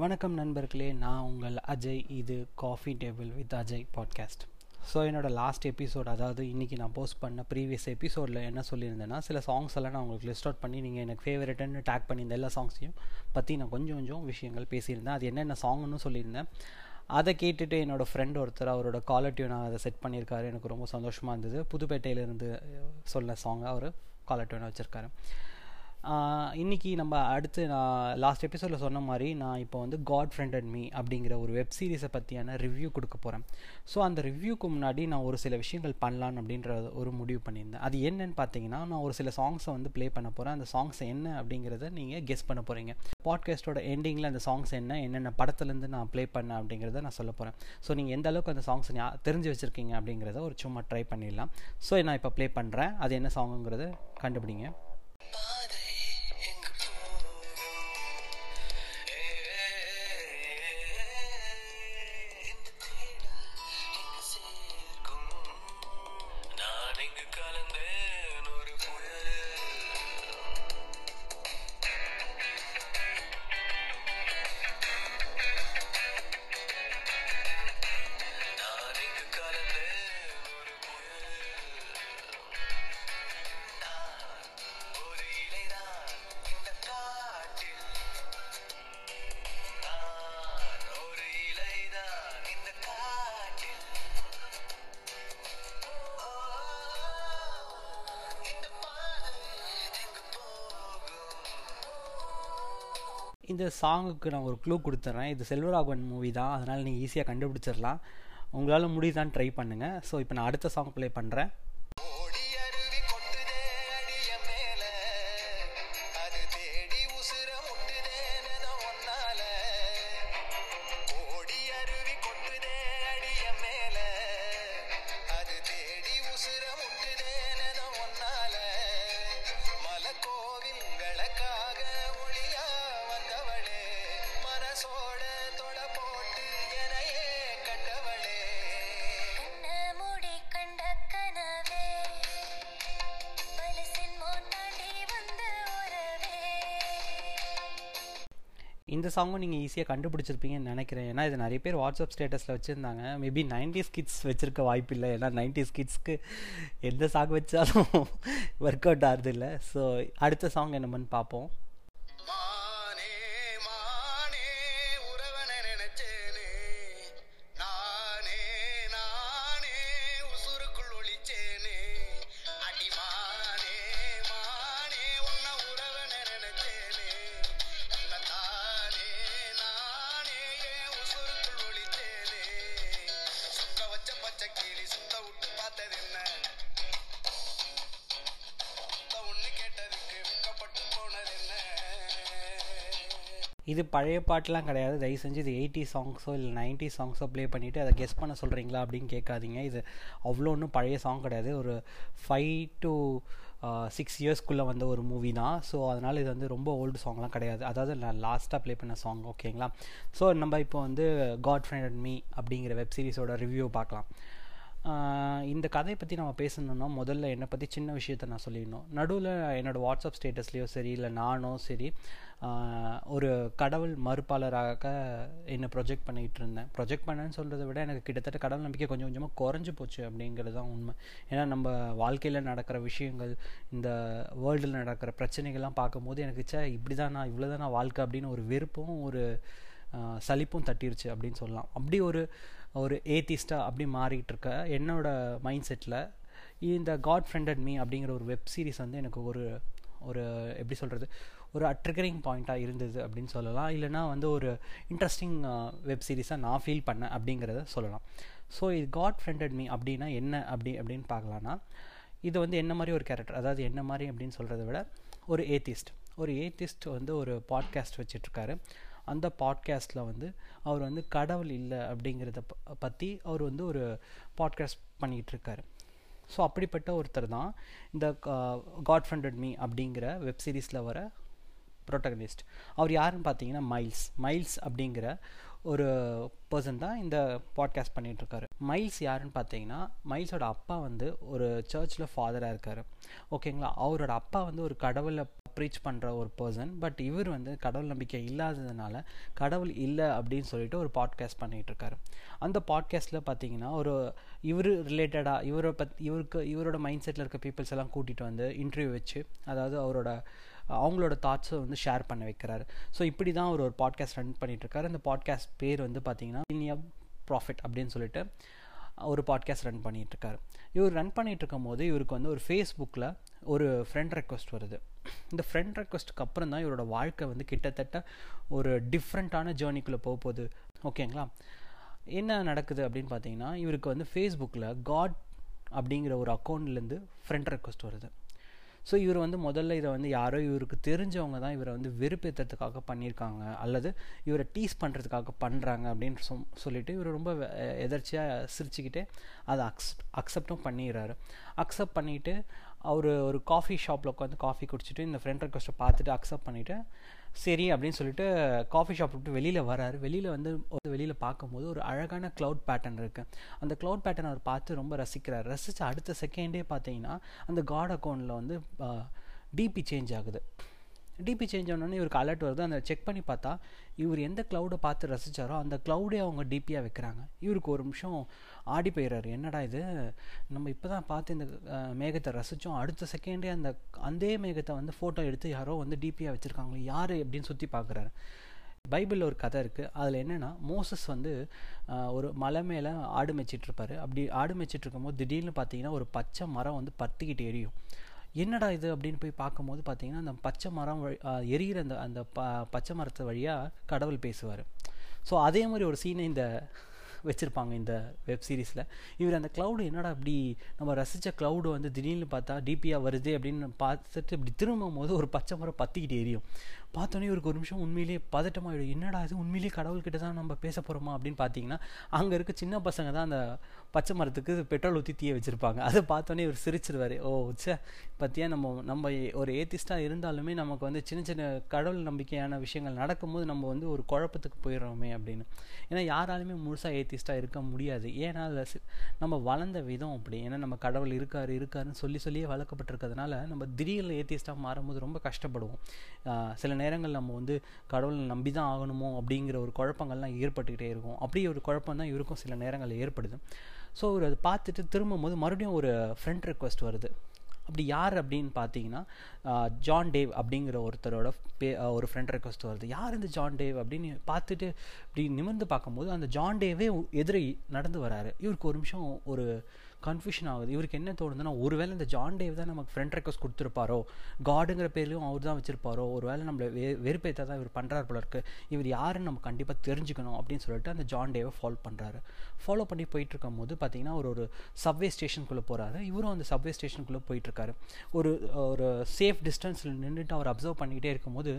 வணக்கம் நண்பர்களே நான் உங்கள் அஜய் இது coffee table with Ajay podcast so என்னோடய லாஸ்ட் எபிசோட் அதாவது இன்றைக்கி நான் போஸ்ட் பண்ண ப்ரீவியஸ் எபிசோடில் என்ன சொல்லியிருந்தேன்னா சில சாங்ஸ் எல்லாம் நான் உங்களுக்கு லிஸ்ட் அவுட் பண்ணி நீங்கள் எனக்கு ஃபேவரட்டுன்னு டேக் பண்ணியிருந்த எல்லா சாங்ஸையும் பற்றி நான் கொஞ்சம் கொஞ்சம் விஷயங்கள் பேசியிருந்தேன். அது என்னென்ன சாங்னு சொல்லியிருந்தேன். அதை கேட்டுட்டு என்னோடய ஃப்ரெண்ட் ஒருத்தர் அவரோட காலர் டியூனாக அதை செட் பண்ணியிருக்காரு. எனக்கு ரொம்ப சந்தோஷமாக இருந்தது. புதுப்பேட்டையிலேருந்து சொல்ல சாங்காக அவர் காலர் டியூனை வச்சுருக்காரு. இன்றைக்கி நம்ம அடுத்து நான் லாஸ்ட் எபிசோடில் சொன்ன மாதிரி நான் இப்போ வந்து காட் ஃப்ரெண்ட் அண்ட் மீ அப்படிங்கிற ஒரு வெப் சீரிஸை பற்றியான ரிவ்யூ கொடுக்க போகிறேன் ஸோ அந்த ரிவ்யூக்கு முன்னாடி நான் ஒரு சில விஷயங்கள் பண்ணலான்னு அப்படின்ற ஒரு முடிவு பண்ணியிருந்தேன். அது என்னன்னு பார்த்தீங்கன்னா நான் ஒரு சில சாங்ஸை வந்து ப்ளே பண்ண போகிறேன் அந்த சாங்ஸ் என்ன அப்படிங்கிறத நீங்கள் கெஸ் பண்ண போகிறீங்க பாட்காஸ்ட்டோட எண்டிங்கில் அந்த சாங்ஸ் என்ன என்னென்ன படத்துலேருந்து நான் ப்ளே பண்ணேன் அப்படிங்கிறத நான் சொல்ல போகிறேன் ஸோ நீங்கள் எந்த அளவுக்கு அந்த சாங்ஸ் தெரிஞ்சு வச்சுருக்கீங்க அப்படிங்கிறத ஒரு சும்மா ட்ரை பண்ணிடலாம். ஸோ நான் இப்போ ப்ளே பண்ணுறேன் அது என்ன சாங்குங்கிறத கண்டுபிடிங்க. இந்த சாங்குக்கு நான் ஒரு க்ளூ கொடுத்துட்றேன் இது செல்வராகவன் மூவி தான். அதனால் நீங்கள் ஈஸியாக கண்டுபிடிச்சிடலாம். உங்களால் முடியுதான்னு ட்ரை பண்ணுங்கள் ஸோ இப்போ நான் அடுத்த சாங் ப்ளே பண்ணுறேன் இந்த சாங்கும் நீங்கள் ஈஸியாக கண்டுபிடிச்சிருப்பீங்கன்னு நினைக்கிறேன். ஏன்னா இது நிறைய பேர் வாட்ஸ்அப் ஸ்டேட்டஸில் வச்சுருந்தாங்க. மேபி நைன்டிஸ் கிட்ஸ் வச்சுருக்க வாய்ப்பு இல்லை. ஏன்னா நைன்டிஸ் கிட்ஸ்க்கு எந்த சாங் வச்சாலும் ஒர்க் அவுட் ஆகுது இல்லை. ஸோ அடுத்த சாங் என்னமன்னு பார்ப்போம். இது பழைய பாட்டெலாம் கிடையாது. தயவு செஞ்சு இது எயிட்டி சாங்ஸோ இல்லை நைன்ட்டி சாங்ஸோ ப்ளே பண்ணிவிட்டு அதை கெஸ் பண்ண சொல்கிறீங்களா அப்படின்னு கேட்காதீங்க. இது அவ்வளோ ஒன்றும் பழைய சாங் கிடையாது. ஒரு ஃபைவ் டு சிக்ஸ் இயர்ஸ்க்குள்ளே வந்த ஒரு மூவி தான். ஸோ அதனால் இது வந்து ரொம்ப ஓல்டு சாங்லாம் கிடையாது. அதாவது நான் லாஸ்ட்டாக ப்ளே பண்ண சாங் ஓகேங்களா ஸோ நம்ம இப்போ வந்து காட் ஃப்ரெண்ட் அண்ட் மீ அப்படிங்கிற வெப் சீரிஸோட ரிவ்யூ பார்க்கலாம். இந்த கதையை பற்றி நம்ம பேசணுன்னா முதல்ல என்னை பற்றி சின்ன விஷயத்த நான் சொல்லிடணும். நடுவில் என்னோடய வாட்ஸ்அப் ஸ்டேட்டஸ்லேயோ சரி இல்லை நானோ சரி ஒரு கடவுள் மறுப்பாளராக என்னை ப்ரொஜெக்ட் பண்ணிகிட்டு இருந்தேன். ப்ரொஜெக்ட் பண்ணேன்னு சொல்கிறத விட எனக்கு கிட்டத்தட்ட கடவுள் நம்பிக்கை கொஞ்சம் கொஞ்சமாக குறைஞ்சி போச்சு அப்படிங்கிறது தான் உண்மை. ஏன்னா நம்ம வாழ்க்கையில் நடக்கிற விஷயங்கள் இந்த வேர்ல்டில் நடக்கிற பிரச்சனைகள்லாம் பார்க்கும்போது எனக்கு சே இப்படி தான் நான் இவ்வளோ தான் நான் வாழ்க்கை? அப்படின்னு ஒரு வெறுப்பும் ஒரு சலிப்பும் தட்டிருச்சு அப்படின்னு சொல்லலாம். அப்படி ஒரு ஒரு ஏத்திஸ்டாக அப்படி மாறிக்கிட்டு இருக்க என்னோட மைண்ட் செட்டில் இந்த காட் ஃப்ரெண்டட் மீ அப்படிங்கிற ஒரு வெப் சீரிஸ் வந்து எனக்கு ஒரு ஒரு எப்படி சொல்கிறது ஒரு அட்ரிகரிங் பாயிண்ட்டாக இருந்தது அப்படின்னு சொல்லலாம். இல்லைனா வந்து ஒரு இன்ட்ரெஸ்டிங் வெப் சீரிஸாக நான் ஃபீல் பண்ணேன் அப்படிங்கிறத சொல்லலாம். ஸோ இது காட் ஃப்ரெண்டட் மீ அப்படின்னா என்ன அப்படி அப்படின்னு பார்க்கலான்னா இது வந்து என்ன மாதிரி ஒரு கேரக்டர் அதாவது என்ன மாதிரி அப்படின்னு சொல்கிறத விட ஒரு ஏத்திஸ்ட் ஒரு ஏத்திஸ்ட் வந்து ஒரு பாட்காஸ்ட் வச்சிட்ருக்காரு அந்த பாட்காஸ்ட்டில் வந்து அவர் வந்து கடவுள் இல்லை அப்படிங்கிறத பற்றி அவர் வந்து ஒரு பாட்காஸ்ட் பண்ணிகிட்ருக்காரு ஸோ அப்படிப்பட்ட ஒருத்தர் தான் இந்த காட் ஃபண்டட் மீ அப்படிங்கிற வெப் சீரிஸில் வர ப்ரோட்டகனிஸ்ட் அவர் யாருன்னு பார்த்தீங்கன்னா மைல்ஸ் மைல்ஸ் அப்படிங்கிற ஒரு பர்சன் தான் இந்த பாட்காஸ்ட் பண்ணிகிட்ருக்காரு மைல்ஸ் யாருன்னு பார்த்தீங்கன்னா மைல்ஸோட அப்பா வந்து ஒரு சர்ச்சில் ஃபாதராக இருக்கார். ஓகேங்களா அவரோட அப்பா வந்து ஒரு கடவுளை ப்ரீச் பண்ணுற ஒரு பர்சன் பட் இவர் வந்து கடவுள் நம்பிக்கை இல்லாததுனால கடவுள் இல்லை அப்படின்னு சொல்லிட்டு ஒரு பாட்காஸ்ட் பண்ணிகிட்ருக்காரு அந்த பாட்காஸ்ட்டில் பார்த்தீங்கன்னா ஒரு இவர் ரிலேட்டடாக இவரை பத் இவருக்கு இவரோட மைண்ட் செட்டில் இருக்க பீப்புள்ஸ் எல்லாம் கூட்டிகிட்டு வந்து இன்டர்வியூ வச்சு அதாவது அவரோட அவங்களோட தாட்ஸை வந்து ஷேர் பண்ண வைக்கிறாரு. ஸோ இப்படி தான் அவர் ஒரு பாட்காஸ்ட் ரன் பண்ணிகிட்ருக்காரு அந்த பாட்காஸ்ட் பேர் வந்து பார்த்தீங்கன்னா இனியா ப்ராஃபிட் அப்படின்னு சொல்லிட்டு ஒரு பாட்காஸ்ட் ரன் பண்ணிகிட்ருக்காரு இவர் ரன் பண்ணிகிட்ருக்கும் போது இவருக்கு வந்து ஒரு ஃபேஸ்புக்கில் ஒரு ஃப்ரெண்ட் ரெக்வஸ்ட் வருது. இந்த ஃப்ரெண்ட் ரெக்வஸ்ட்டுக்கு அப்புறம் தான் இவரோட வாழ்க்கை வந்து கிட்டத்தட்ட ஒரு டிஃப்ரெண்ட்டான ஜேர்னிக்குள்ளே போக போகுது. ஓகேங்களா என்ன நடக்குது அப்படின்னு பார்த்தீங்கன்னா இவருக்கு வந்து ஃபேஸ்புக்கில் காட் அப்படிங்கிற ஒரு அக்கௌண்ட்லேருந்து ஃப்ரெண்ட் ரெக்வஸ்ட் வருது. ஸோ இவர் வந்து முதல்ல இதை வந்து யாரோ இவருக்கு தெரிஞ்சவங்க தான் இவரை வந்து வெறுப்பேற்றுறதுக்காக பண்ணியிருக்காங்க அல்லது இவரை டீஸ் பண்ணுறதுக்காக பண்ணுறாங்க அப்படின்னு சொ சொல்லிட்டு இவர் ரொம்ப எதர்ச்சியாக சிரிச்சுக்கிட்டே அதை அக்ஸ் அக்செப்டும் பண்ணிடுறாரு. அக்செப்ட் பண்ணிவிட்டு அவர் ஒரு காஃபி ஷாப்பில் உட்காந்து காஃபி குடிச்சிட்டு இந்த ஃப்ரெண்ட் ரெக்வஸ்ட்டை பார்த்துட்டு அக்செப்ட் பண்ணிவிட்டு சரி அப்படின்னு சொல்லிட்டு காஃபி ஷாப் விட்டு வெளியில் வராரு. வெளியில் வந்து வெளியில் பார்க்கும்போது ஒரு அழகான க்ளவுட் பேட்டர்ன் இருக்குது அந்த க்ளவுட் பேட்டர்ன் அவர் பார்த்து ரொம்ப ரசிக்கிறார். ரசித்து அடுத்த செகண்டே பார்த்தீங்கன்னா அந்த காட் அக்கௌண்ட்டில் வந்து டிபி சேஞ்ச் ஆகுது. டிபி சேஞ்ச் ஆனோடனே இவருக்கு அலர்ட் வருது. அந்த செக் பண்ணி பார்த்தா இவர் எந்த க்ளவுடை பார்த்து ரசித்தாரோ அந்த க்ளவுடே அவங்க டிபியாக வைக்கிறாங்க. இவருக்கு ஒரு நிமிஷம் ஆடி போயிடுறாரு என்னடா இது? நம்ம இப்போ தான் பார்த்து இந்த மேகத்தை ரசித்தோம் அடுத்த செகண்டே அந்த அதே மேகத்தை வந்து ஃபோட்டோ எடுத்து யாரோ வந்து டிபியாக வச்சுருக்காங்களோ யார் அப்படின்னு சுற்றி பார்க்குறாரு. பைபிளில் ஒரு கதை இருக்குது அதில் என்னென்னா மோசஸ் வந்து ஒரு மலை மேலே ஆடு மேய்ச்சிட்ருப்பாரு அப்படி ஆடு மேய்ச்சிட்ருக்கும் போது திடீர்னு பார்த்தீங்கன்னா ஒரு பச்சை மரம் வந்து பத்திக்கிட்டு எரியும். என்னடா இது அப்படின்னு போய் பார்க்கும்போது பார்த்தீங்கன்னா அந்த பச்சை மரம் எரியிற அந்த அந்த ப பச்சை மரத்து வழியாக கடவுள் பேசுவார். ஸோ அதே மாதிரி ஒரு சீனை இந்த வச்சுருப்பாங்க இந்த வெப் சீரிஸில் இவர் அந்த க்ளவுடு என்னடா இப்படி நம்ம ரசித்த க்ளவுடு வந்து திடீர்னு பார்த்தா டிபியாக வருது அப்படின்னு பார்த்துட்டு இப்படி திரும்பும் போது ஒரு பச்சை மரம் பற்றிக்கிட்டு எரியும். பார்த்தோன்னே இவருக்கு ஒரு நிமிஷம் உண்மையிலேயே பதட்டமாகிடும் என்னடா இது? உண்மையிலேயே கடவுள்கிட்ட தான் நம்ம பேச போகிறோமா அப்படின்னு பார்த்தீங்கன்னா அங்கே இருக்க சின்ன பசங்க தான் அந்த பச்சை மரத்துக்கு பெட்ரோல் ஊற்றி தீய வச்சுருப்பாங்க. அதை பார்த்தோன்னே இவர் சிரிச்சிருவார். ஓ சே பற்றியா நம்ம நம்ம ஒரு ஏத்திஸ்டாக இருந்தாலுமே நமக்கு வந்து சின்ன சின்ன கடவுள் நம்பிக்கையான விஷயங்கள் நடக்கும்போது நம்ம வந்து ஒரு குழப்பத்துக்கு போயிடுறோமே அப்படின்னு. ஏன்னா யாராலுமே முழுசாக ஏத்திஸ்டாக இருக்க முடியாது. ஏன்னா அதில் நம்ம வளர்ந்த விதம் அப்படி. ஏன்னா நம்ம கடவுள் இருக்கார் இருக்காருன்னு சொல்லி சொல்லியே வளர்க்கப்பட்டிருக்கிறதுனால நம்ம திடீர்னு ஏத்திஸ்டாக மாறும்போது ரொம்ப கஷ்டப்படுவோம். சில நேரங்கள் நம்ம வந்து கடவுளை நம்பி தான் ஆகணுமோ அப்படிங்கிற ஒரு குழப்பங்கள்லாம் ஏற்பட்டுக்கிட்டே இருக்கும். அப்படி ஒரு குழப்பம் தான் இவருக்கும் சில நேரங்களில் ஏற்படுது. ஸோ அவர் அதை பார்த்துட்டு திரும்பும் போது மறுபடியும் ஒரு ஃப்ரெண்ட் ரெக்வஸ்ட் வருது. அப்படி யார் அப்படின்னு பார்த்தீங்கன்னா ஜான் டேவ் அப்படிங்கிற ஒருத்தரோட பே ஒரு ஃப்ரெண்ட் ரெக்வஸ்ட் வருது. யார் இந்த ஜான் டேவ் அப்படின்னு பார்த்துட்டு இப்படி நிமிர்ந்து பார்க்கும்போது அந்த ஜான் டேவே எதிரே நடந்து வராரு. இவருக்கு ஒரு நிமிஷம் ஒரு கன்ஃபியூஷன் ஆகுது. இவருக்கு என்ன தோணுதுன்னா ஒருவேளை இந்த ஜான் டேவ் தான் நமக்கு ஃப்ரெண்ட் ரெக்வஸ்ட் கொடுத்துருப்பாரோ? காடுங்கிற பேர்லையும் அவர் தான் வச்சிருப்பாரோ? ஒருவேளை நம்மளை வெ வெறுப்பேற்ற தான் இவர் பண்ணுறாரு போல இருக்கு. இவர் யாருன்னு நம்ம கண்டிப்பாக தெரிஞ்சுக்கணும் அப்படின்னு சொல்லிட்டு அந்த ஜான் டேவை ஃபாலோ பண்ணுறாரு ஃபாலோ பண்ணி போயிட்டு இருக்கும் போது பார்த்தீங்கன்னா அவர் ஒரு சப்வே ஸ்டேஷனுக்குள்ளே போகிறாரு இவரும் அந்த சப்வே ஸ்டேஷனுக்குள்ளே போயிட்டுருக்காரு. ஒரு ஒரு சேஃப் டிஸ்டன்ஸில் நின்றுட்டு அவர் அப்சர்வ் பண்ணிக்கிட்டே இருக்கும்போது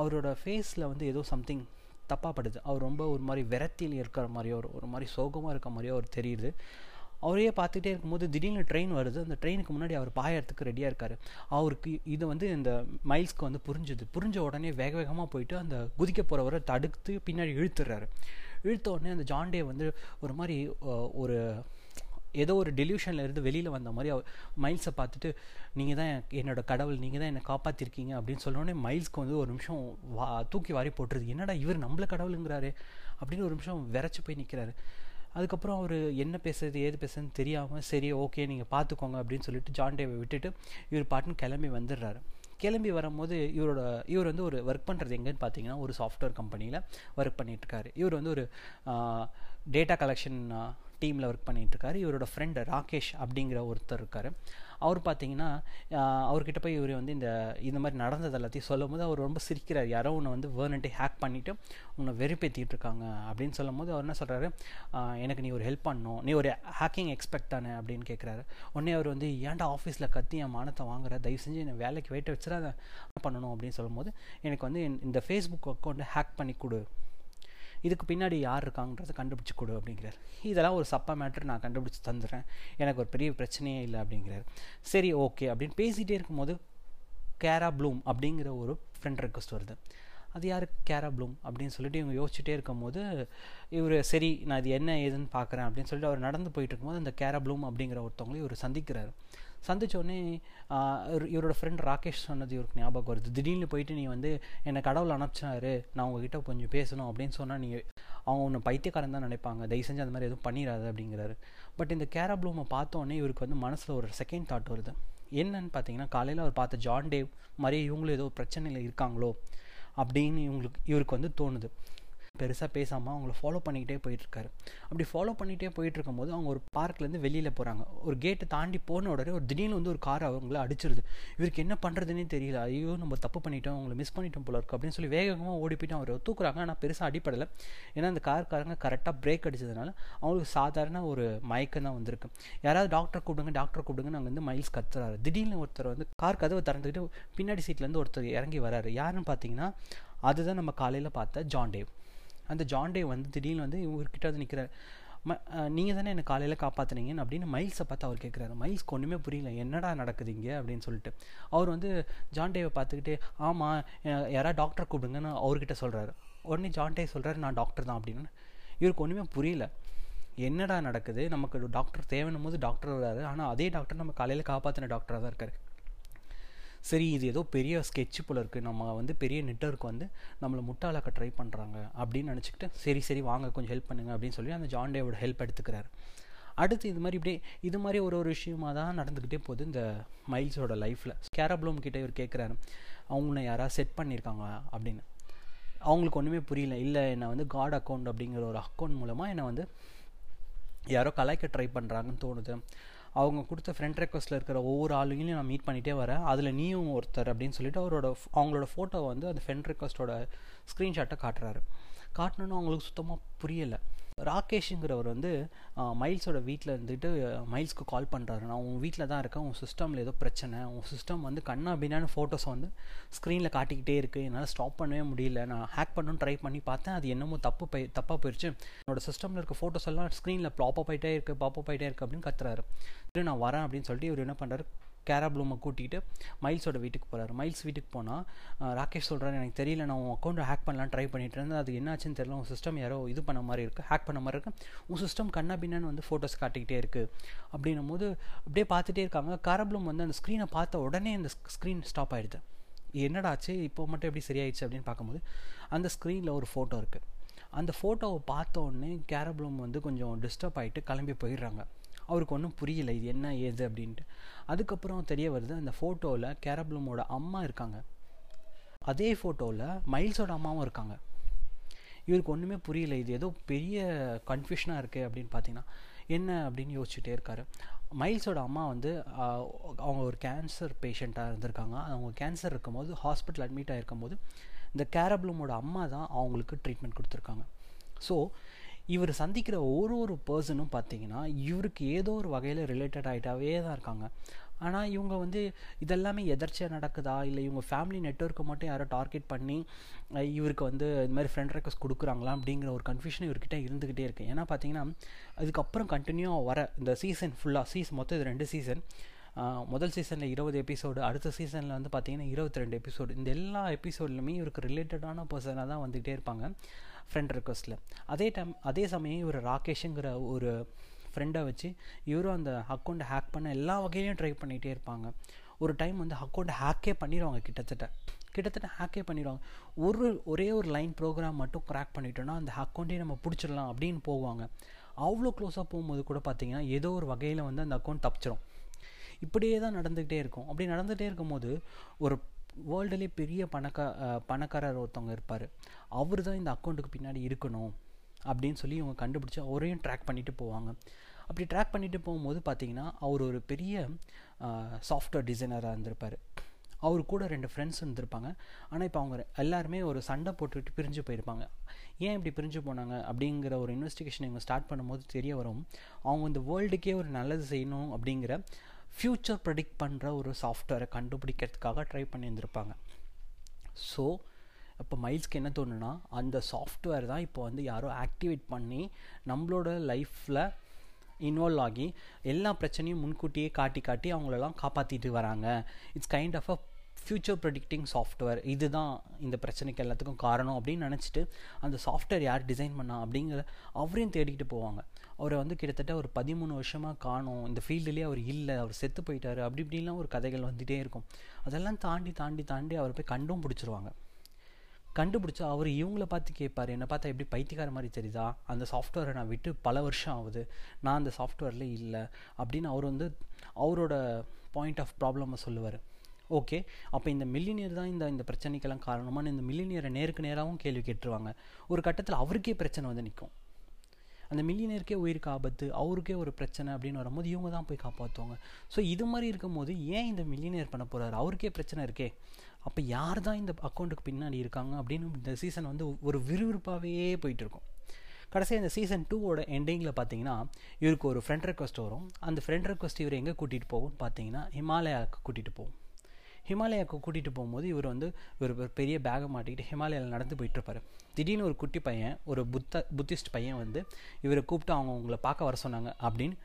அவரோட ஃபேஸில் வந்து ஏதோ சம்திங் தப்பாகப்படுது அவர் ரொம்ப ஒரு மாதிரி விரத்தியில் இருக்கிற மாதிரியோ ஒரு ஒரு மாதிரி சோகமாக இருக்க மாதிரியோ அவர் தெரியுது. அவரையே பார்த்துட்டே இருக்கும்போது திடீர்னு ட்ரெயின் வருது. அந்த ட்ரெயினுக்கு முன்னாடி அவர் பாயறதுக்கு ரெடியாக இருக்கார். அவருக்கு இது வந்து இந்த மைல்ஸ்க்கு வந்து புரிஞ்சுது. புரிஞ்ச உடனே வேக வேகமாக போயிட்டு அந்த குதிக்க போகிறவரை தடுத்து பின்னாடி இழுத்துடுறாரு இழுத்த உடனே அந்த ஜான்டே வந்து ஒரு மாதிரி ஒரு ஏதோ ஒரு டெலியூஷனில் இருந்து வெளியில் வந்த மாதிரி அவர் மைல்ஸை பார்த்துட்டு நீங்கள் தான் என்னோட கடவுள். நீங்கள் தான் என்னை காப்பாற்றிருக்கீங்க அப்படின்னு சொன்னோடனே மைல்ஸ்க்கு வந்து ஒரு நிமிஷம் வா தூக்கி வாரி போட்டுருது. என்னடா இவர் நம்மளை கடவுளுங்கிறாரு? அப்படின்னு ஒரு நிமிஷம் விரைச்சி போய் நிற்கிறாரு அதுக்கப்புறம் அவர் என்ன பேசுறது ஏது பேசுறதுன்னு தெரியாமல் சரி ஓகே நீங்கள் பார்த்துக்கோங்க அப்படின்னு சொல்லிட்டு ஜான் டேவை விட்டுட்டு இவர் பாட்டுன்னு கிளம்பி வந்துடுறாரு. கிளம்பி வரும்போது இவரோட இவர் வந்து ஒரு ஒர்க் பண்ணுறது எங்கேன்னு பார்த்தீங்கன்னா ஒரு சாஃப்ட்வேர் கம்பெனியில் ஒர்க் பண்ணிகிட்ருக்காரு இவர் வந்து ஒரு டேட்டா கலெக்ஷன் டீமில் ஒர்க் பண்ணிகிட்ருக்காரு இவரோட ஃப்ரெண்டு ராகேஷ் அப்படிங்கிற ஒருத்தர் இருக்கார். அவர் பார்த்தீங்கன்னா அவர்கிட்ட போய் இவர் வந்து இந்த இந்த மாதிரி நடந்தது எல்லாத்தையும் சொல்லும் போது அவர் ரொம்ப சிரிக்கிறார். யாரோ உன்னை வந்து வேர்னட்டே ஹேக் பண்ணிவிட்டு உன்னை வெறுப்பேற்றிட்டு இருக்காங்க அப்படின்னு சொல்லும் போது அவர் என்ன சொல்கிறாரு எனக்கு நீ ஒரு ஹெல்ப் பண்ணணும். நீ ஒரு ஹேக்கிங் எக்ஸ்பெக்ட் தானே அப்படின்னு கேட்குறாரு உடனே அவர் வந்து ஏன்டா ஆஃபீஸில் கத்தி என் மானத்தை வாங்குற? தயவு செஞ்சு என்னை வேலைக்கு வெயிட்ட வச்சுடாத. பண்ணணும்? அப்படின்னு சொல்லும்போது எனக்கு வந்து இந்த ஃபேஸ்புக் அக்கௌண்ட்டை ஹேக் பண்ணி கொடு. இதுக்கு பின்னாடி யார் இருக்காங்கன்றதை கண்டுபிடிச்சி கொடு அப்படிங்கிறார். இதெல்லாம் ஒரு சப்பா மேட்ரு நான் கண்டுபிடிச்சி தந்துடுறேன் எனக்கு ஒரு பெரிய பிரச்சனையே இல்லை அப்படிங்கிறார். சரி ஓகே அப்படின்னு பேசிகிட்டே இருக்கும்போது கேரா ப்ளூம் அப்படிங்கிற ஒரு ஃப்ரெண்ட் ரெக்வஸ்ட் வருது. அது யார்? கேரா ப்ளூம் அப்படின்னு சொல்லிட்டு இவங்க யோசிச்சுட்டே இருக்கும்போது இவர் சரி நான் இது என்ன ஏதுன்னு பார்க்குறேன் அப்படின்னு சொல்லிட்டு அவர் நடந்து போயிட்டு இருக்கும்போது அந்த கேரா ப்ளூம் அப்படிங்கிற ஒருத்தவங்களையும் இவர் சந்திக்கிறார். சந்தித்தோடனே இவரோட ஃப்ரெண்ட் ராகேஷ் சொன்னது இவருக்கு ஞாபகம் வருது. திடீர்னு போயிட்டு நீ வந்து என்னை கடவுள் அனுப்பிச்சாரு நான் உங்ககிட்ட கொஞ்சம் பேசணும் அப்படின்னு சொன்னால் நீங்கள் அவங்க ஒன்று பைத்தியக்காரன் தான் நினைப்பாங்க. தயவு செஞ்சு அந்த மாதிரி எதுவும் பண்ணிடாது அப்படிங்கிறாரு. பட் இந்த கேரா ப்ளூமை பார்த்தோன்னே இவருக்கு வந்து மனசில் ஒரு செகண்ட் தாட் வருது. என்னன்னு பார்த்தீங்கன்னா காலையில் அவர் பார்த்த ஜான் டேவ் மாதிரி இவங்களும் ஏதோ பிரச்சனையில் இருக்காங்களோ? அப்படின்னு இவங்களுக்கு இவருக்கு வந்து தோணுது. பெருசாக பேசாமல் அவங்கள ஃபாலோ பண்ணிக்கிட்டே போயிட்டுருக்காரு. அப்படி ஃபாலோ பண்ணிகிட்டே போயிட்டு இருக்கும்போது அவங்க ஒரு பார்க்லேருந்து வெளியில் போகிறாங்க ஒரு கேட்டை தாண்டி போன உடனே ஒரு திடீர்னு வந்து ஒரு கார் அவங்கள அடிச்சிருது. இவருக்கு என்ன பண்ணுறதுன்னே தெரியல. ஐயோ நம்ம தப்பு பண்ணிட்டோம் அவங்கள மிஸ் பண்ணிட்டோம் போல இருக்கு அப்படின்னு சொல்லி வேகமாக ஓடி போயிட்டு அவர் தூக்குறாங்க. ஆனால் பெருசாக அடிப்படலை ஏன்னா அந்த கார்காரங்க கரெக்டாக பிரேக் அடித்ததுனால அவங்களுக்கு சாதாரண ஒரு மயக்கம் தான் வந்திருக்கு. யாராவது டாக்டர் கூப்பிடுங்க டாக்டர் கூப்பிடுங்க நாங்கள் வந்து மைல்ஸ் கத்துறாரு. திடீர்னு ஒருத்தர் வந்து கார் கதவை திறந்துக்கிட்டு பின்னாடி சீட்லேருந்து ஒருத்தர் இறங்கி வராரு. யாருன்னு பார்த்தீங்கன்னா அதுதான் நம்ம காலையில் பார்த்த ஜான் டேவ் அந்த ஜான்டே வந்து திடீர்னு வந்து இவர்கிட்ட வந்து நிற்கிறார் ம நீங்கள் தானே என்னை காலையில் காப்பாற்றுனீங்கன்னு அப்படின்னு மைல்ஸை பார்த்து அவர் கேட்குறாரு மைல்ஸ்க்கு ஒன்றுமே புரியல. என்னடா நடக்குது இங்கே? அப்படின்னு சொல்லிட்டு. அவர் வந்து ஜான்டேவை பார்த்துக்கிட்டு ஆமாம் யாராவது டாக்டர் கூப்பிடுங்கன்னு அவர்கிட்ட சொல்கிறாரு உடனே ஜான்டே சொல்கிறாரு நான் டாக்டர் தான் அப்படின்னு. இவருக்கு ஒன்றுமே புரியல. என்னடா நடக்குது? நமக்கு டாக்டர் தேவைன்னும் போது டாக்டர் வராரு. ஆனால் அதே டாக்டர் நம்ம காலையில் காப்பாற்றின டாக்டராக தான் இருக்கார். சரி இது ஏதோ பெரிய ஸ்கெட்சு போல் இருக்குது நம்ம வந்து பெரிய நெட்ஒர்க் வந்து நம்மளை முட்டாளாக்க ட்ரை பண்ணுறாங்க அப்படின்னு நினச்சிக்கிட்டு சரி சரி வாங்க கொஞ்சம் ஹெல்ப் பண்ணுங்க அப்படின்னு சொல்லி அந்த ஜான்டேவோட ஹெல்ப் எடுத்துக்கிறாரு. அடுத்து இது மாதிரி இப்படியே இது மாதிரி ஒரு ஒரு விஷயமாக தான் நடந்துக்கிட்டே போகுது இந்த மைல்ஸோட லைஃப்பில் கேரப்ளூம் கிட்டே இவர் கேட்குறாரு அவங்கள யாராவது செட் பண்ணியிருக்காங்க அப்படின்னு. அவங்களுக்கு ஒன்றுமே புரியல. இல்லை என்னை வந்து காட் அக்கௌண்ட் அப்படிங்கிற ஒரு அக்கௌண்ட் மூலமாக என்னை வந்து யாரோ கலாய்க்க ட்ரை பண்ணுறாங்கன்னு தோணுது. அவங்க கொடுத்த ஃப்ரெண்ட் ரெக்வஸ்ட்டில் இருக்கிற ஒவ்வொரு ஆளுங்களையும் நான் மீட் பண்ணிகிட்டே வரேன். அதில் நீயும் ஒருத்தர் அப்படின்னு சொல்லிட்டு அவரோட அவங்களோட ஃபோட்டோவை வந்து அந்த ஃப்ரெண்ட் ரெக்வஸ்ட்டோட ஸ்க்ரீன்ஷாட்டை காட்டுறாரு. காட்டணுன்னு அவங்களுக்கு சுத்தமாக புரியலை. ராகேஷுங்கிறவர் வந்து மைல்ஸோட வீட்டில் இருந்துட்டு மைல்ஸ்க்கு கால் பண்ணுறாரு நான் உன் வீட்டில் தான் இருக்கேன். உன் சிஸ்டமில் ஏதோ பிரச்சனை. உன் சிஸ்டம் வந்து கண்ணா பின்னான்னு ஃபோட்டோஸ் வந்து ஸ்க்ரீனில் காட்டிக்கிட்டே இருக்குது என்னால் ஸ்டாப் பண்ணவே முடியல. நான் ஹேக் பண்ணணும்னு ட்ரை பண்ணி பார்த்தேன். அது என்னமோ தப்பு போய் தப்பாக போயிடுச்சு என்னோட சிஸ்டமில் இருக்க ஃபோட்டோஸ் எல்லாம் ஸ்க்ரீனில் ப்ளாப்பப் ஆகிட்டே இருக்குது பாப்பப் ஆகிட்டே இருக்குது அப்படின்னு கத்துறாரு. சரி நான் வரேன் அப்படின்னு சொல்லிட்டு இவர் என்ன பண்ணுறாரு கேராப்ளூமை கூட்டிகிட்டு மைல்ஸோட வீட்டுக்கு போகிறாரு மைல்ஸ் வீட்டுக்கு போனால் ராகேஷ் சொல்கிறாரு எனக்கு தெரியல நான் உன் அக்கௌண்ட்டை ஹேக் பண்ணலாம் ட்ரை பண்ணிட்டு இருந்தேன். அது என்னாச்சுன்னு தெரியல உன் சிஸ்டம் யாரோ இது பண்ண மாதிரி இருக்குது ஹேக் பண்ண மாதிரி இருக்குது உன் சிஸ்டம் கண்ணா பின்னான்னு வந்து ஃபோட்டோஸ் காட்டிக்கிட்டே இருக்குது அப்படின்னும் போது அப்படியே பார்த்துட்டே இருக்காங்க. கேரப்ளூம் வந்து அந்த ஸ்க்ரீனை பார்த்த உடனே அந்த ஸ்க்ரீன் ஸ்டாப் ஆகிடுது என்னடாச்சு இப்போ மட்டும் எப்படி சரியாயிடுச்சு? அப்படின்னு பார்க்கும்போது அந்த ஸ்க்ரீனில் ஒரு ஃபோட்டோ இருக்குது அந்த ஃபோட்டோவை பார்த்த உடனே கேரப்ளூம் வந்து கொஞ்சம் டிஸ்டர்ப் ஆகிட்டு கிளம்பி போயிடுறாங்க. அவருக்கு ஒன்றும் புரியல இது என்ன ஏது அப்படின்ட்டு. அதுக்கப்புறம் தெரிய வருது அந்த ஃபோட்டோவில் கேரப்ளூமோட அம்மா இருக்காங்க. அதே ஃபோட்டோவில் மைல்ஸோட அம்மாவும் இருக்காங்க. இவருக்கு ஒன்றுமே புரியல இது ஏதோ பெரிய கன்ஃபியூஷனாக இருக்குது அப்படின்னு பார்த்தீங்கன்னா என்ன அப்படின்னு யோசிச்சுட்டே இருக்காரு. மைல்ஸோட அம்மா வந்து அவங்க ஒரு கேன்சர் பேஷண்ட்டாக இருந்திருக்காங்க. அவங்க கேன்சர் இருக்கும்போது ஹாஸ்பிட்டல் அட்மிட் ஆகிருக்கும் போது இந்த கேரப்ளூமோட அம்மா தான் அவங்களுக்கு ட்ரீட்மெண்ட் கொடுத்துருக்காங்க. ஸோ இவர் சந்திக்கிற ஒரு ஒரு பர்சனும் பார்த்தீங்கன்னா இவருக்கு ஏதோ ஒரு வகையில் ரிலேட்டட் ஆகிட்டாவே தான் இருக்காங்க. ஆனால் இவங்க வந்து இதெல்லாமே எதர்ச்சியாக நடக்குதா? இல்லை இவங்க ஃபேமிலி நெட்ஒர்க்கை மட்டும் யாரோ டார்கெட் பண்ணி இவருக்கு வந்து இந்த மாதிரி ஃப்ரெண்ட் ரெக்வஸ்ட் கொடுக்குறாங்களா? அப்படிங்கிற ஒரு கன்ஃபியூஷன் இவர்கிட்ட இருந்துக்கிட்டே இருக்குது ஏன்னா பார்த்தீங்கன்னா அதுக்கப்புறம் கண்டினியூவாக வர இந்த சீசன் ஃபுல்லாக சீசன் மொத்தம் இது ரெண்டு சீசன் முதல் சீசனில் இருபது எபிசோடு அடுத்த சீசனில் வந்து பார்த்தீங்கன்னா இருபத்தி ரெண்டு எபிசோடு இந்த எல்லா எபிசோட்லையுமே இவருக்கு ரிலேட்டடான பர்சனாக தான் வந்துக்கிட்டே இருப்பாங்க. ஃப்ரெண்ட் ரிக்வஸ்ட்டில் அதே டைம் அதே சமயம் இவர் ராகேஷுங்கிற ஒரு ஃப்ரெண்டை வச்சு இவரும் அந்த அக்கௌண்ட்டை ஹேக் பண்ண எல்லா வகையிலையும் ட்ரை பண்ணிகிட்டே இருப்பாங்க. ஒரு டைம் வந்து அக்கௌண்ட்டை ஹேக்கே பண்ணிடுவாங்க கிட்டத்தட்ட. கிட்டத்தட்ட ஹேக்கே பண்ணிடுவாங்க ஒரு ஒரே ஒரு லைன் ப்ரோக்ராம் மட்டும் க்ராக் பண்ணிட்டோன்னா அந்த அக்கௌண்ட்டே நம்ம பிடிச்சிடலாம் அப்படின்னு போவாங்க. அவ்வளோ க்ளோஸாக போகும்போது கூட பார்த்திங்கன்னா ஏதோ ஒரு வகையில் வந்து அந்த அக்கௌண்ட் தப்பிச்சிடும் இப்படியே தான் நடந்துக்கிட்டே இருக்கும். அப்படி நடந்துகிட்டே இருக்கும்போது ஒரு வேர்ல்டுலேயே பெரிய பணக்கா பணக்காரர் ஒருத்தவங்க இருப்பார். அவர் தான் இந்த அக்கௌண்ட்டுக்கு பின்னாடி இருக்கணும் அப்படின்னு சொல்லி இவங்க கண்டுபிடிச்சி அவரையும் ட்ராக் பண்ணிட்டு போவாங்க. அப்படி ட்ராக் பண்ணிட்டு போகும்போது பார்த்தீங்கன்னா அவர் ஒரு பெரிய சாஃப்ட்வேர் டிசைனராக இருந்திருப்பார். அவர் கூட ரெண்டு ஃப்ரெண்ட்ஸ் இருந்திருப்பாங்க. ஆனால் இப்போ அவங்க எல்லாருமே ஒரு சண்டை போட்டுக்கிட்டு பிரிஞ்சு போயிருப்பாங்க. ஏன் இப்படி பிரிஞ்சு போனாங்க அப்படிங்கிற ஒரு இன்வெஸ்டிகேஷன் இவங்க ஸ்டார்ட் பண்ணும்போது தெரிய வரும். அவங்க இந்த வேர்ல்டுக்கே ஒரு நல்லது செய்யணும் அப்படிங்கிற ஃப்யூச்சர் ப்ரெடிக்ட் பண்ணுற ஒரு சாஃப்ட்வேரை கண்டுபிடிக்கிறதுக்காக ட்ரை பண்ணியிருந்திருப்பாங்க. ஸோ இப்போ மைல்ஸ்க்கு என்ன தோணுன்னா அந்த சாஃப்ட்வேர் தான் இப்போ வந்து யாரோ ஆக்டிவேட் பண்ணி நம்மளோட லைஃப்பில் இன்வால்வ் ஆகி எல்லா பிரச்சனையும் முன்கூட்டியே காட்டி காட்டி அவங்களெல்லாம் காப்பாற்றிட்டு வராங்க. It's kind of a future predicting software இதுதான் இந்த பிரச்சனைக்கு எல்லாத்துக்கும் காரணம் அப்படின்னு நினச்சிட்டு அந்த சாஃப்ட்வேர் யார் டிசைன் பண்ணா அப்படிங்கிற அவரையும் தேடிக்கிட்டு போவாங்க. அவரை வந்து கிட்டத்தட்ட ஒரு பதிமூணு வருஷமாக காணும். இந்த ஃபீல்டுலேயே அவர் இல்லை அவர் செத்து போயிட்டார் அப்படி இப்படிலாம் ஒரு கதைகள் வந்துகிட்டே இருக்கும். அதெல்லாம் தாண்டி தாண்டி தாண்டி அவர் போய் கண்டும் பிடிச்சிருவாங்க. கண்டுபிடிச்சா அவர் இவங்கள பார்த்து கேட்பார் என்னை பார்த்தா எப்படி பைத்தியக்கார மாதிரி தெரியுதா? அந்த சாஃப்ட்வேரை நான் விட்டு பல வருஷம் ஆகுது. நான் அந்த சாஃப்ட்வேரில் இல்லை. அப்படின்னு அவர் வந்து அவரோட பாயிண்ட் ஆஃப் ப்ராப்ளமை சொல்லுவார். ஓகே அப்போ இந்த மில்லினியர் தான் இந்த இந்த பிரச்சனைக்கெல்லாம் காரணமான இந்த மில்லினியரை நேருக்கு நேராகவும் கேள்வி கேட்டுருவாங்க. ஒரு கட்டத்தில் அவருக்கே பிரச்சனை வந்து நிற்கும் அந்த மில்லியனருக்கே உயிருக்கு ஆபத்து அவருக்கே ஒரு பிரச்சனை அப்படின்னு வரும்போது இவங்க தான் போய் காப்பாற்றுவாங்க ஸோ இது மாதிரி இருக்கும்போது ஏன் இந்த மில்லியனர் பண்ண போகிறாரு அவருக்கே பிரச்சனை இருக்கே. அப்போ யார் தான் இந்த அக்கௌண்ட்டுக்கு பின்னாடி இருக்காங்க அப்படின்னு இந்த சீசன் வந்து ஒரு விறுவிறுப்பாகவே போயிட்டு இருக்கும் கடைசியாக இந்த சீசன் டூவோட எண்டிங்கில் பார்த்தீங்கன்னா இவருக்கு ஒரு ஃப்ரெண்ட் ரெக்வஸ்ட் வரும். அந்த ஃப்ரெண்ட் ரெக்வஸ்ட் இவர் எங்கே கூட்டிகிட்டு போகும்னு பார்த்தீங்கன்னா ஹிமாலயாவுக்கு கூட்டிகிட்டு போகும். ஹிமாலயாவுக்கு கூட்டிகிட்டு போகும்போது இவர் வந்து ஒரு பெரிய பேகை மாட்டிக்கிட்டு ஹிமாலயாவில் நடந்து போயிட்டுருப்பாரு திடீர்னு ஒரு குட்டி பையன் ஒரு புத்த புத்திஸ்ட் பையன் வந்து இவரை கூப்பிட்டு அவங்க உங்களை பார்க்க வர சொன்னாங்க அப்படின்னு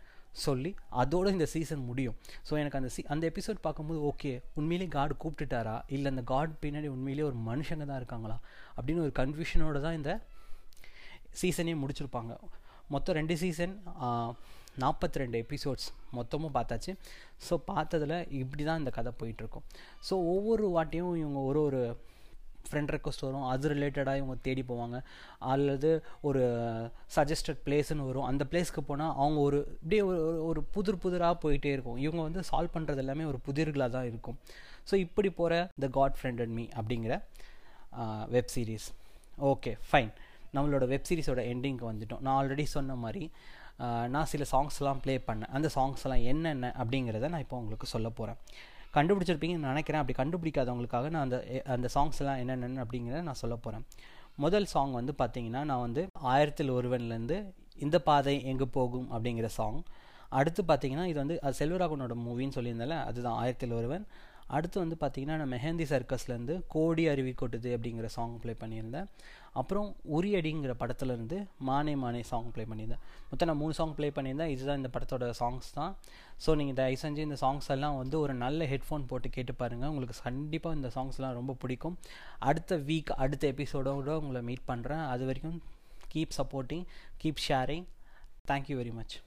சொல்லி அதோடு இந்த சீசன் முடியும். ஸோ எனக்கு அந்த சீ அந்த எபிசோட் பார்க்கும்போது ஓகே உண்மையிலே காட் கூப்பிட்டுட்டாரா? இல்லை அந்த காட் பின்னாடி உண்மையிலே ஒரு மனுஷங்க தான் இருக்காங்களா? அப்படின்னு ஒரு கன்ஃபியூஷனோடு தான் இந்த சீசனே முடிச்சிருப்பாங்க. மொத்தம் ரெண்டு சீசன் நாற்பத்தி ரெண்டு எபிசோட்ஸ் மொத்தமும் பார்த்தாச்சு. ஸோ பார்த்ததில் இப்படி தான் இந்த கதை போயிட்டுருக்கும். ஸோ ஒவ்வொரு வாட்டியும் இவங்க ஒரு ஒரு ஃப்ரெண்ட் ரெக்வஸ்ட் வரும். அது ரிலேட்டடாக இவங்க தேடி போவாங்க. அல்லது ஒரு சஜஸ்டட் பிளேஸ்னு வரும். அந்த பிளேஸ்க்கு போனால் அவங்க ஒரு இப்படியே ஒரு ஒரு புதிர் புதிராக போயிட்டே இருக்கும். இவங்க வந்து சால்வ் பண்ணுறது எல்லாமே ஒரு புதிர்களாக தான் இருக்கும். ஸோ இப்படி போகிற the God friend and me அப்படிங்கிற வெப் சீரிஸ் ஓகே ஃபைன் நம்மளோட வெப் சீரிஸோட எண்டிங்க்கு வந்துட்டோம். நான் ஆல்ரெடி சொன்ன மாதிரி நான் சில சாங்ஸ்லாம் ப்ளே பண்ணேன். அந்த சாங்ஸ்லாம் என்னென்ன அப்படிங்கிறத நான் இப்போ உங்களுக்கு சொல்ல போகிறேன் கண்டுபிடிச்சிருப்பீங்கன்னு நினைக்கிறேன். அப்படி கண்டுபிடிக்காதவங்களுக்காக நான் அந்த அந்த சாங்ஸ் எல்லாம் என்னென்னு அப்படிங்கிறத நான் சொல்ல போகிறேன் முதல் சாங் வந்து பார்த்தீங்கன்னா நான் வந்து ஆயிரத்தில் ஒருவன்லேருந்து இந்த பாதை எங்கே போகும் அப்படிங்கிற சாங் அடுத்து பார்த்தீங்கன்னா இது வந்து அது செல்வராகவனோட மூவின்னு சொல்லியிருந்தால அதுதான் ஆயிரத்தில் ஒருவன். அடுத்து வந்து பார்த்தீங்கன்னா நான் மெஹந்தி சர்க்கஸ்லேருந்து கோடி அருவி கொட்டுது அப்படிங்கிற சாங் ப்ளே பண்ணியிருந்தேன். அப்புறம் உரியடிங்கிற படத்துலேருந்து மானே மானே சாங் ப்ளே பண்ணியிருந்தேன். மொத்தம் நான் மூணு சாங் ப்ளே பண்ணியிருந்தேன். இதுதான் இந்த படத்தோட சாங்ஸ் தான். ஸோ நீங்கள் தயவு செஞ்சு இந்த சாங்ஸ் எல்லாம் வந்து ஒரு நல்ல ஹெட்ஃபோன் போட்டு கேட்டு பாருங்கள் உங்களுக்கு கண்டிப்பாக இந்த சாங்ஸ்லாம் ரொம்ப பிடிக்கும். அடுத்த வீக் அடுத்த எபிசோடோட உங்களை மீட் பண்ணுறேன் அது வரைக்கும் keep supporting keep sharing thank you very much